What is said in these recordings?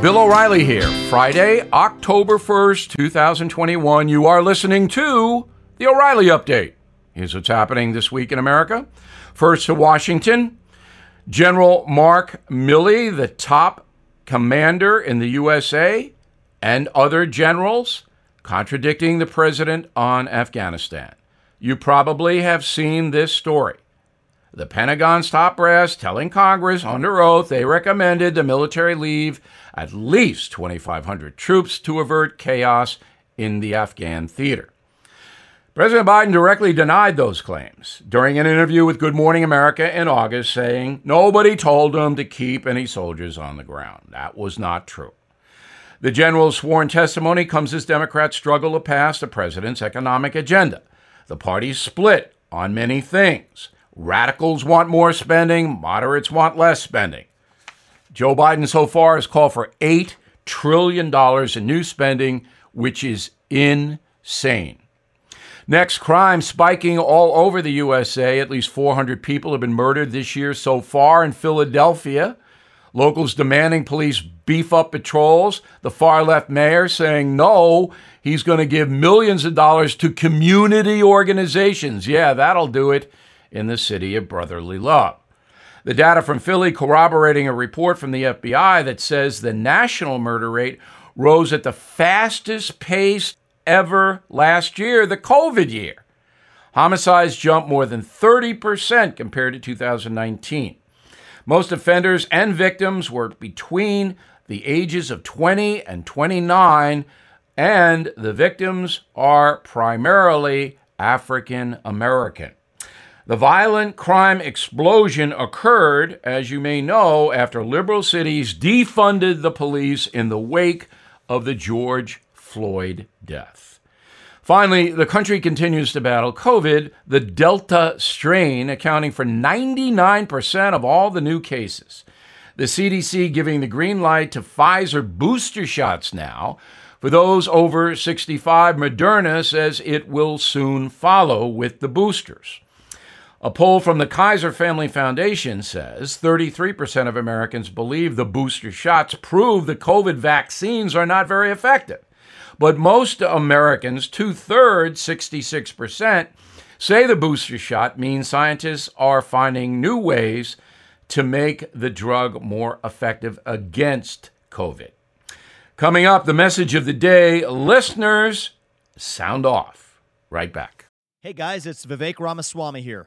Bill O'Reilly here. Friday, October 1st, 2021. You are listening to the O'Reilly Update. Here's what's happening this week in America. First to Washington. General Mark Milley, the top commander in the USA, and other generals contradicting the president on Afghanistan. You probably have seen this story. The Pentagon's top brass telling Congress under oath they recommended the military leave at least 2,500 troops to avert chaos in the Afghan theater. President Biden directly denied those claims during an interview with Good Morning America in August, saying nobody told him to keep any soldiers on the ground. That was not true. The general's sworn testimony comes as Democrats struggle to pass the president's economic agenda. The party's split on many things. Radicals want more spending, moderates want less spending. Joe Biden so far has called for $8 trillion in new spending, which is insane. Next, crime spiking all over the USA. At least 400 people have been murdered this year so far in Philadelphia. Locals demanding police beef up patrols. The far left mayor saying no, he's going to give millions of dollars to community organizations. Yeah, that'll do it in the city of brotherly love. The data from Philly corroborating a report from the FBI that says the national murder rate rose at the fastest pace ever last year, the COVID year. Homicides jumped more than 30% compared to 2019. Most offenders and victims were between the ages of 20 and 29, and the victims are primarily African American. The violent crime explosion occurred, as you may know, after liberal cities defunded the police in the wake of the George Floyd death. Finally, the country continues to battle COVID, the Delta strain accounting for 99% of all the new cases. The CDC giving the green light to Pfizer booster shots now. For those over 65, Moderna says it will soon follow with the boosters. A poll from the Kaiser Family Foundation says 33% of Americans believe the booster shots prove the COVID vaccines are not very effective. But most Americans, two thirds, 66%, say the booster shot means scientists are finding new ways to make the drug more effective against COVID. Coming up, the message of the day listeners, sound off. Right back. Hey guys, it's Vivek Ramaswamy here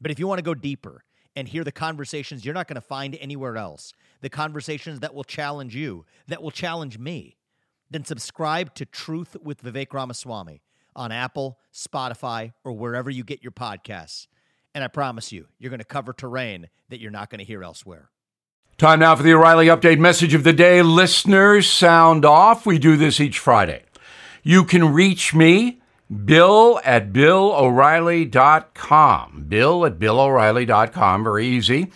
But if you want to go deeper and hear the conversations you're not going to find anywhere else, the conversations that will challenge you, that will challenge me, then subscribe to Truth with Vivek Ramaswamy on Apple, Spotify, or wherever you get your podcasts. And I promise you, you're going to cover terrain that you're not going to hear elsewhere. Time now for the O'Reilly Update message of the day. Listeners, sound off. We do this each Friday. You can reach me Bill at BillO'Reilly.com. Bill at BillO'Reilly.com. Very easy.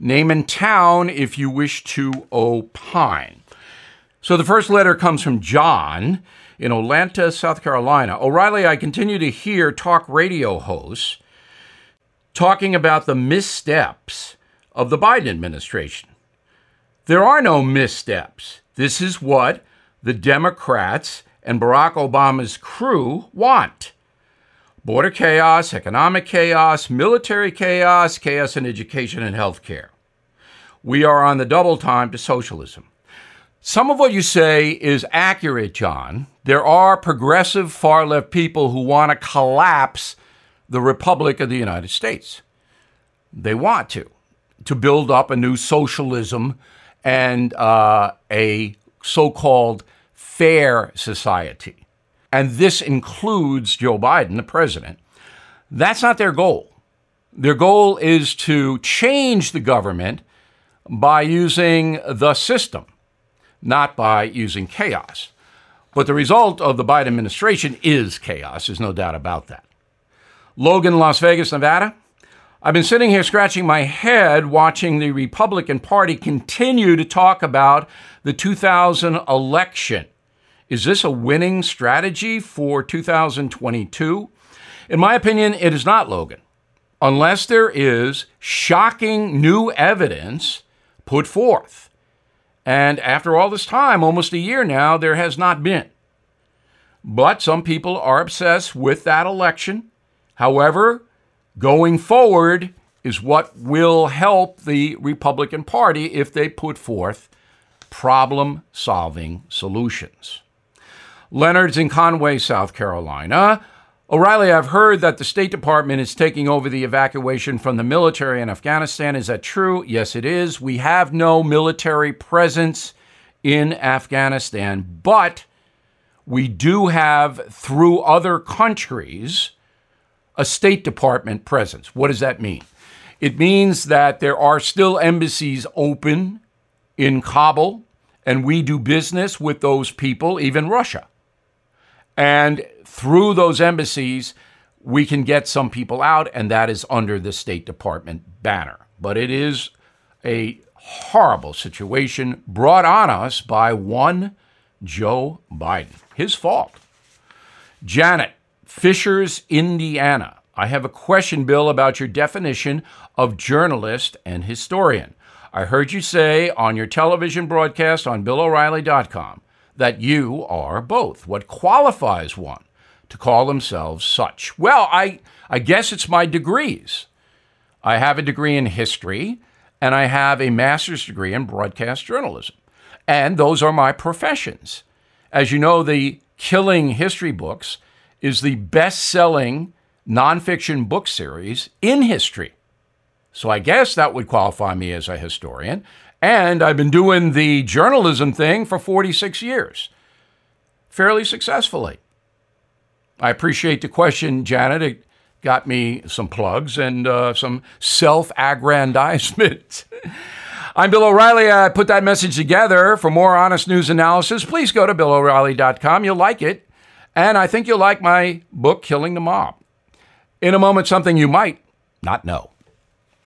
Name and town if you wish to opine. So the first letter comes from John in Olathe, South Carolina. O'Reilly, I continue to hear talk radio hosts talking about the missteps of the Biden administration. There are no missteps. This is what the Democrats and Barack Obama's crew want border chaos, economic chaos, military chaos, chaos in education and healthcare. We are on the double time to socialism. Some of what you say is accurate, John. There are progressive far left people who want to collapse the Republic of the United States. They want to, to build up a new socialism and uh, a so called fair society. And this includes Joe Biden, the president. That's not their goal. Their goal is to change the government by using the system. not by using chaos. But the result of the Biden administration is chaos. There's no doubt about that. Logan, Las Vegas, Nevada. I've been sitting here scratching my head watching the Republican Party continue to talk about the 2000 election. Is this a winning strategy for 2022? In my opinion, it is not, Logan, unless there is shocking new evidence put forth. And after all this time, almost a year now, there has not been. But some people are obsessed with that election. However, going forward is what will help the Republican Party if they put forth problem solving solutions. Leonard's in Conway, South Carolina. O'Reilly, I've heard that the State Department is taking over the evacuation from the military in Afghanistan. Is that true? Yes, it is. We have no military presence in Afghanistan, but we do have, through other countries, a State Department presence. What does that mean? It means that there are still embassies open in Kabul, and we do business with those people, even Russia. And through those embassies, we can get some people out, and that is under the State Department banner. But it is a horrible situation brought on us by one Joe Biden. His fault. Janet, Fishers, Indiana. I have a question, Bill, about your definition of journalist and historian. I heard you say on your television broadcast on BillO'Reilly.com that you are both. What qualifies one to call themselves such? Well, I, I guess it's my degrees. I have a degree in history and I have a master's degree in broadcast journalism. And those are my professions. As you know, the Killing History books is the best selling nonfiction book series in history. So I guess that would qualify me as a historian. And I've been doing the journalism thing for 46 years, fairly successfully. I appreciate the question, Janet. It got me some plugs and uh, some self aggrandizement. I'm Bill O'Reilly. I put that message together. For more honest news analysis, please go to BillO'Reilly.com. You'll like it. And I think you'll like my book, Killing the Mob. In a moment, something you might not know.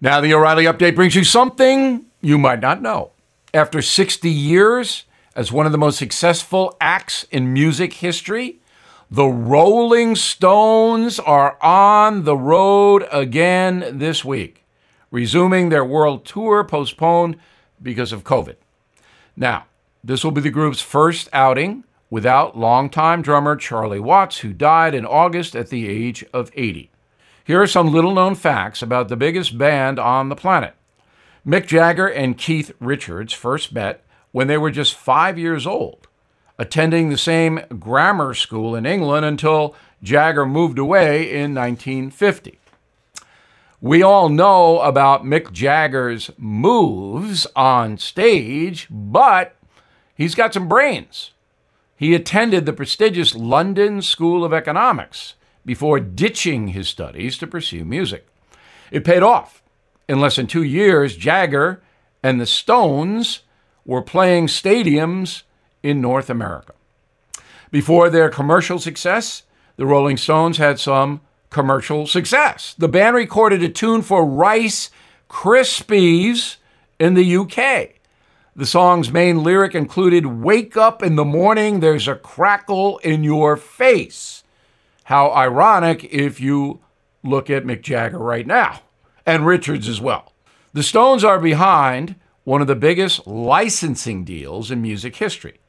Now, the O'Reilly update brings you something you might not know. After 60 years as one of the most successful acts in music history, the Rolling Stones are on the road again this week, resuming their world tour postponed because of COVID. Now, this will be the group's first outing without longtime drummer Charlie Watts, who died in August at the age of 80. Here are some little known facts about the biggest band on the planet. Mick Jagger and Keith Richards first met when they were just five years old, attending the same grammar school in England until Jagger moved away in 1950. We all know about Mick Jagger's moves on stage, but he's got some brains. He attended the prestigious London School of Economics before ditching his studies to pursue music. It paid off. In less than two years, Jagger and the Stones were playing stadiums in North America. Before their commercial success, the Rolling Stones had some commercial success. The band recorded a tune for Rice Krispies in the UK. The song's main lyric included Wake up in the morning, there's a crackle in your face. How ironic if you look at Mick Jagger right now, and Richards as well. The Stones are behind one of the biggest licensing deals in music history.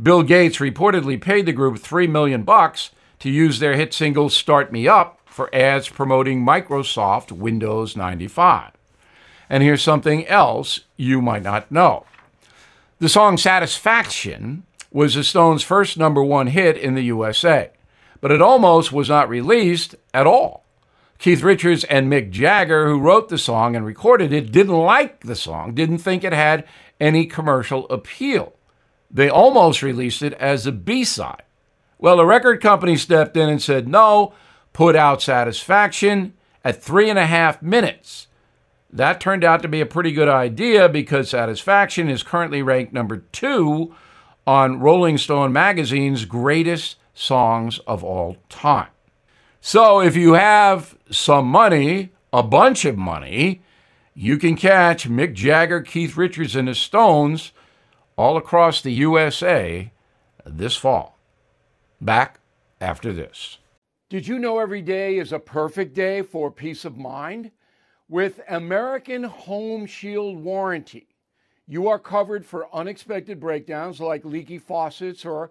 Bill Gates reportedly paid the group 3 million bucks to use their hit single Start Me Up for ads promoting Microsoft Windows 95. And here's something else you might not know. The song Satisfaction was the Stones' first number one hit in the USA, but it almost was not released at all. Keith Richards and Mick Jagger, who wrote the song and recorded it, didn't like the song, didn't think it had any commercial appeal. They almost released it as a B side. Well, the record company stepped in and said, no, put out Satisfaction at three and a half minutes. That turned out to be a pretty good idea because Satisfaction is currently ranked number two on Rolling Stone magazine's greatest songs of all time. So if you have some money, a bunch of money, you can catch Mick Jagger, Keith Richards, and the Stones all across the USA this fall. Back after this. Did you know every day is a perfect day for peace of mind? With American Home Shield Warranty, you are covered for unexpected breakdowns like leaky faucets or